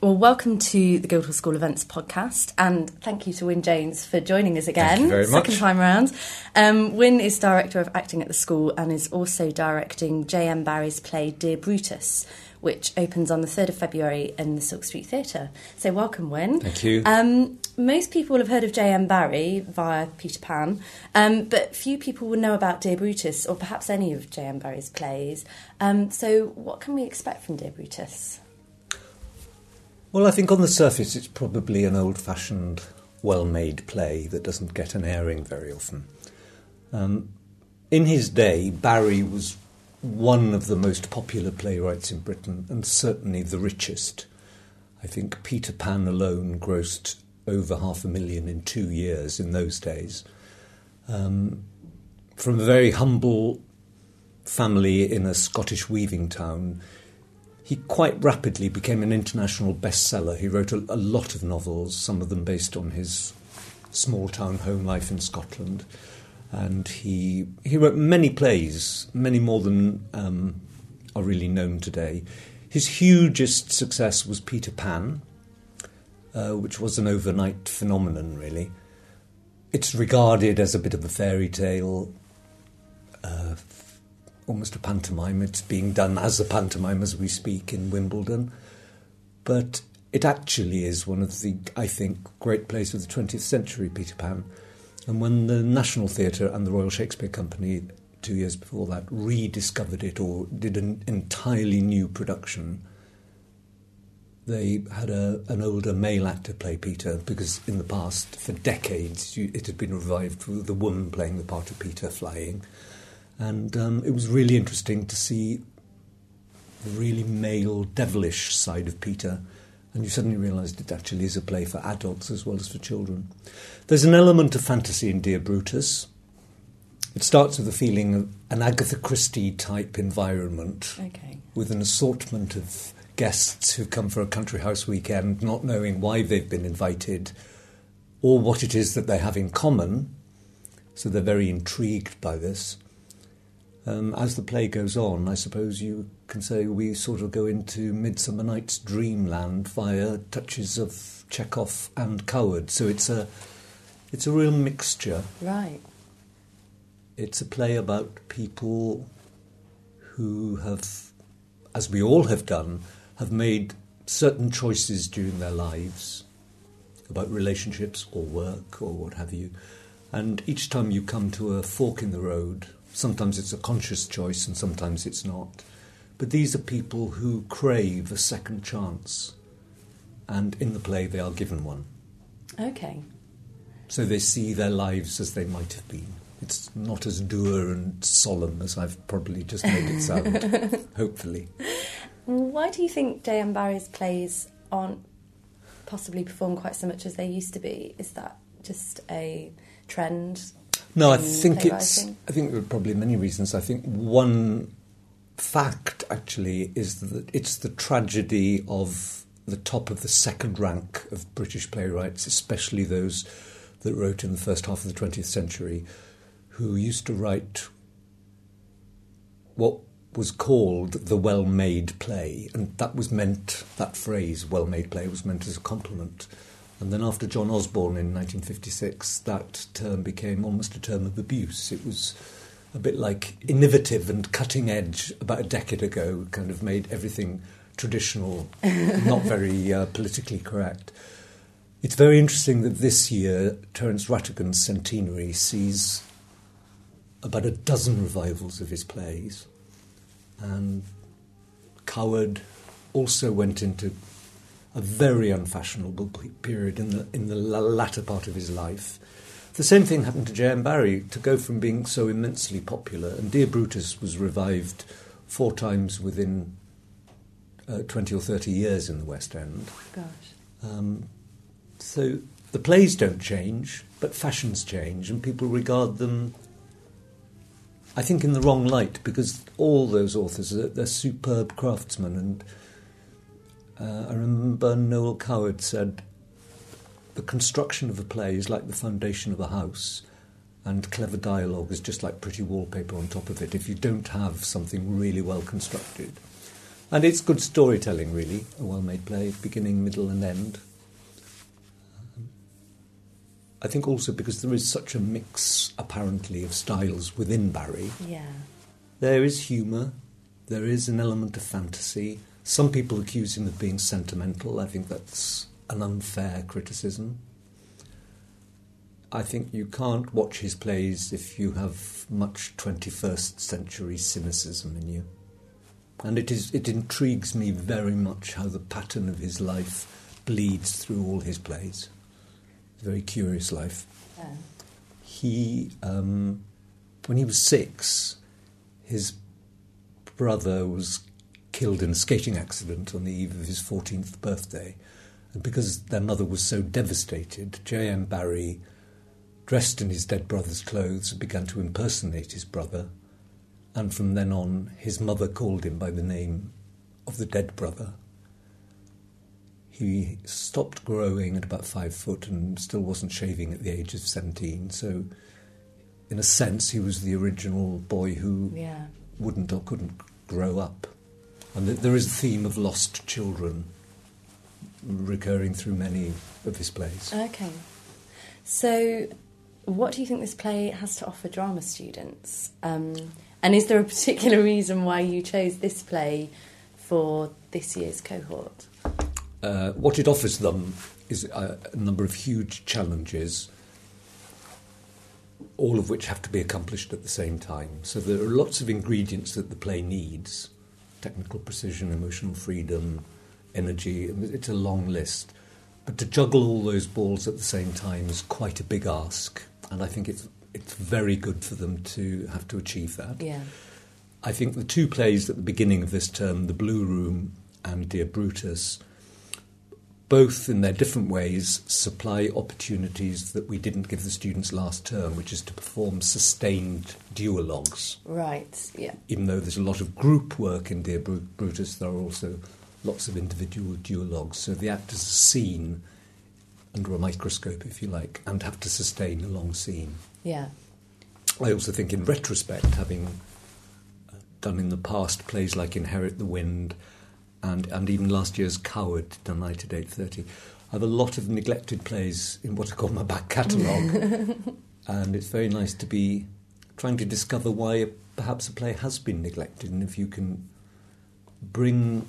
Well, welcome to the Guildhall School Events podcast, and thank you to Wyn James for joining us again. Thank you very second much. time around. Um, is director of acting at the school and is also directing J.M. Barrie's play Dear Brutus, which opens on the 3rd of February in the Silk Street Theatre. So, welcome, Wyn. Thank you. Um, most people will have heard of J.M. Barrie via Peter Pan, um, but few people will know about Dear Brutus or perhaps any of J.M. Barrie's plays. Um, so, what can we expect from Dear Brutus? Well, I think on the surface it's probably an old fashioned, well made play that doesn't get an airing very often. Um, in his day, Barrie was one of the most popular playwrights in Britain and certainly the richest. I think Peter Pan alone grossed over half a million in two years in those days. Um, from a very humble family in a Scottish weaving town, he quite rapidly became an international bestseller. He wrote a, a, lot of novels, some of them based on his small town home life in Scotland. And he, he wrote many plays, many more than um, are really known today. His hugest success was Peter Pan, uh, which was an overnight phenomenon, really. It's regarded as a bit of a fairy tale. Uh, almost a pantomime. It's being done as a pantomime as we speak in Wimbledon. But it actually is one of the, I think, great plays of the 20th century, Peter Pan. And when the National Theatre and the Royal Shakespeare Company, two years before that, rediscovered it or did an entirely new production, they had a, an older male actor play Peter because in the past, for decades, you, it had been revived with the woman playing the part of Peter flying. And um, it was really interesting to see the really male, devilish side of Peter. And you suddenly realised it actually is a play for adults as well as for children. There's an element of fantasy in Dear Brutus. It starts with a feeling of an Agatha Christie type environment Okay. with an assortment of guests who've come for a country house weekend, not knowing why they've been invited or what it is that they have in common. So they're very intrigued by this. Um, as the play goes on, I suppose you can say we sort of go into Midsummer Night's Dreamland via touches of Chekhov and Coward. So it's a it's a real mixture. Right. It's a play about people who have, as we all have done, have made certain choices during their lives about relationships or work or what have you. And each time you come to a fork in the road, Sometimes it's a conscious choice and sometimes it's not. But these are people who crave a second chance. And in the play, they are given one. Okay. So they see their lives as they might have been. It's not as dour and solemn as I've probably just made it sound, hopefully. Why do you think J.M. Barrie's plays aren't possibly performed quite so much as they used to be? Is that just a trend? No, I in think it's. I think there are probably many reasons. I think one fact actually is that it's the tragedy of the top of the second rank of British playwrights, especially those that wrote in the first half of the 20th century, who used to write what was called the well made play. And that was meant, that phrase, well made play, was meant as a compliment. And then after John Osborne in 1956, that term became almost a term of abuse. It was a bit like innovative and cutting edge about a decade ago, kind of made everything traditional, not very uh, politically correct. It's very interesting that this year Terence Rattigan's centenary sees about a dozen revivals of his plays. And Coward also went into a very unfashionable period in the in the latter part of his life. The same thing happened to J.M. Barrie. To go from being so immensely popular, and Dear Brutus was revived four times within uh, twenty or thirty years in the West End. Gosh. Um, so the plays don't change, but fashions change, and people regard them, I think, in the wrong light because all those authors are they're superb craftsmen. And uh, I remember Noel Coward said, "The construction of a play is like the foundation of a house." And clever dialogue is just like pretty wallpaper on top of it if you don't have something really well constructed. And it's good storytelling, really, a well made play, beginning, middle, and end. I think also because there is such a mix, apparently, of styles within Barrie. Yeah. There is humour, there is an element of fantasy. Some people accuse him of being sentimental. I think that's an unfair criticism. I think you can't watch his plays if you have much 21st century cynicism in you. And it, is, it intrigues me very much how the pattern of his life bleeds through all his plays. It's a very curious life. Yeah. He, um, when he was six, his brother was killed in a skating accident on the eve of his 14th birthday. And because their mother was so devastated, J.M. Barrie, dressed in his dead brother's clothes, and began to impersonate his brother. And from then on, his mother called him by the name of the dead brother. He stopped growing at about five foot and still wasn't shaving at the age of 17. So, in a sense, he was the original boy who Yeah. wouldn't or couldn't grow up. And there is a theme of lost children recurring through many of his plays. Okay. So, what do you think this play has to offer drama students? Um, and is there a particular reason why you chose this play for this year's cohort? Uh, what it offers them is a, a number of huge challenges, all of which have to be accomplished at the same time. So there are lots of ingredients that the play needs technical precision, emotional freedom, energy. It's a long list. But to juggle all those balls at the same time is quite a big ask. And I think it's, it's very good for them to have to achieve that. Yeah. I think the two plays at the beginning of this term, The Blue Room and Dear Brutus, both in their different ways supply opportunities that we didn't give the students last term, which is to perform sustained duologues. Right. Yeah. Even though there's a lot of group work in Dear Brutus, there are also lots of individual duologues. So the actors are seen under a microscope, if you like, and have to sustain a long scene. Yeah. I also think, in retrospect, having uh, done in the past plays like Inherit the Wind and, and even last year's Coward, Tonight at 8.30, I have a lot of neglected plays in what I call my back catalogue. and it's very nice to be trying to discover why perhaps a play has been neglected and if you can bring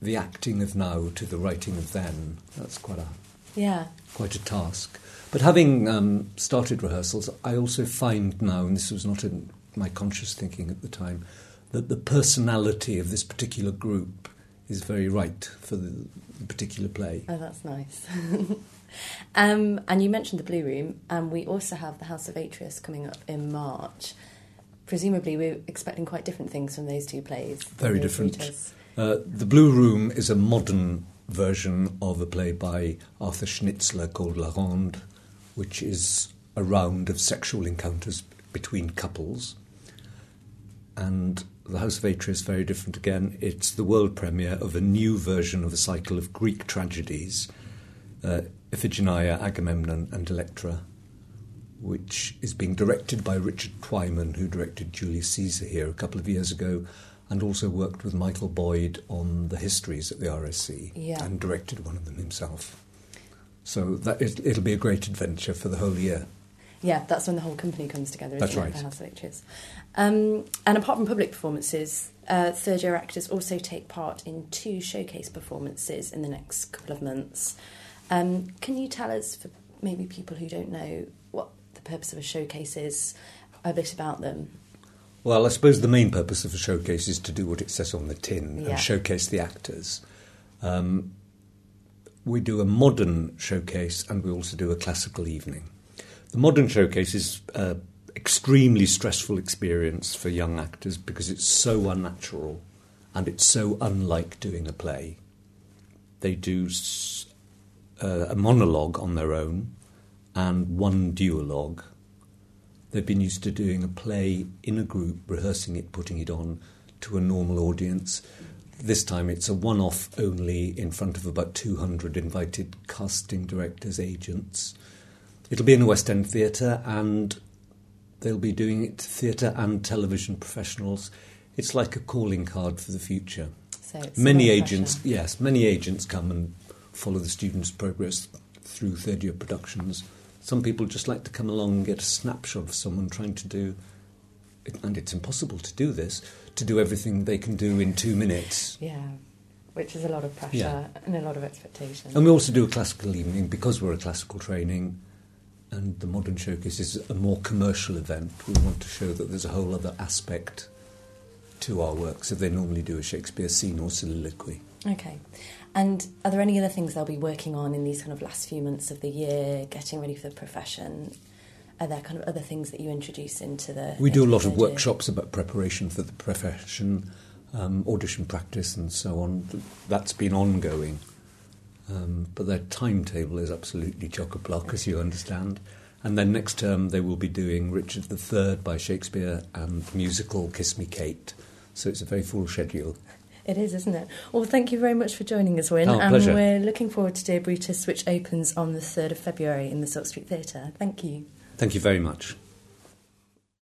the acting of now to the writing of then, that's quite a Yeah. quite a task. But having um, started rehearsals, I also find now, and this was not in my conscious thinking at the time, that the personality of this particular group is very right for the, particular play. Oh, that's nice. um, and you mentioned the Blue Room, and we also have the House of Atreus coming up in March. Presumably, we're expecting quite different things from those two plays. Very different. Uh, the Blue Room is a modern version of a play by Arthur Schnitzler called La Ronde, which is a round of sexual encounters between couples. And The House of Atreus, very different again. It's the world premiere of a new version of a cycle of Greek tragedies, uh, Iphigenia, Agamemnon, and Electra, which is being directed by Richard Twyman, who directed Julius Caesar here a couple of years ago, and also worked with Michael Boyd on the histories at the RSC, Yeah. and directed one of them himself. So that is, it'll be a great adventure for the whole year. Yeah, that's when the whole company comes together, isn't That's it, right. for House of Atreus. Um, and apart from public performances, uh, third year actors also take part in two showcase performances in the next couple of months. Um, can you tell us, for maybe people who don't know, what the purpose of a showcase is, a bit about them? Well, I suppose the main purpose of a showcase is to do what it says on the tin Yeah. and showcase the actors. Um, we do a modern showcase and we also do a classical evening. The modern showcase is an extremely stressful experience for young actors because it's so unnatural and it's so unlike doing a play. They do uh, a monologue on their own and one duologue. They've been used to doing a play in a group, rehearsing it, putting it on to a normal audience. This time it's a one off only in front of about 200 invited casting directors, agents. It'll be in the West End Theatre and they'll be doing it to theatre and television professionals. It's like a calling card for the future. So many a lot of agents, pressure. yes, many agents come and follow the students' progress through third year productions. Some people just like to come along and get a snapshot of someone trying to do, and it's impossible to do this, to do everything they can do in two minutes. Yeah, which is a lot of pressure Yeah. and a lot of expectation. And we also do a classical evening because we're a classical training, and the Modern Showcase is a more commercial event. We want to show that there's a whole other aspect to our work. So they normally do a Shakespeare scene or soliloquy. Okay. And are there any other things they'll be working on in these kind of last few months of the year, getting ready for the profession? Are there kind of other things that you introduce into the? We do a lot of workshops about preparation for the profession, um, audition practice, and so on. That's been ongoing. Um, but their timetable is absolutely chock a block, as you understand. And then next term they will be doing Richard III by Shakespeare and the musical Kiss Me Kate. So it's a very full schedule. It is, isn't it? Well, thank you very much for joining us, Wyn. Oh, and pleasure. we're looking forward to Dear Brutus, which opens on the 3rd of February in the Silk Street Theatre. Thank you. Thank you very much.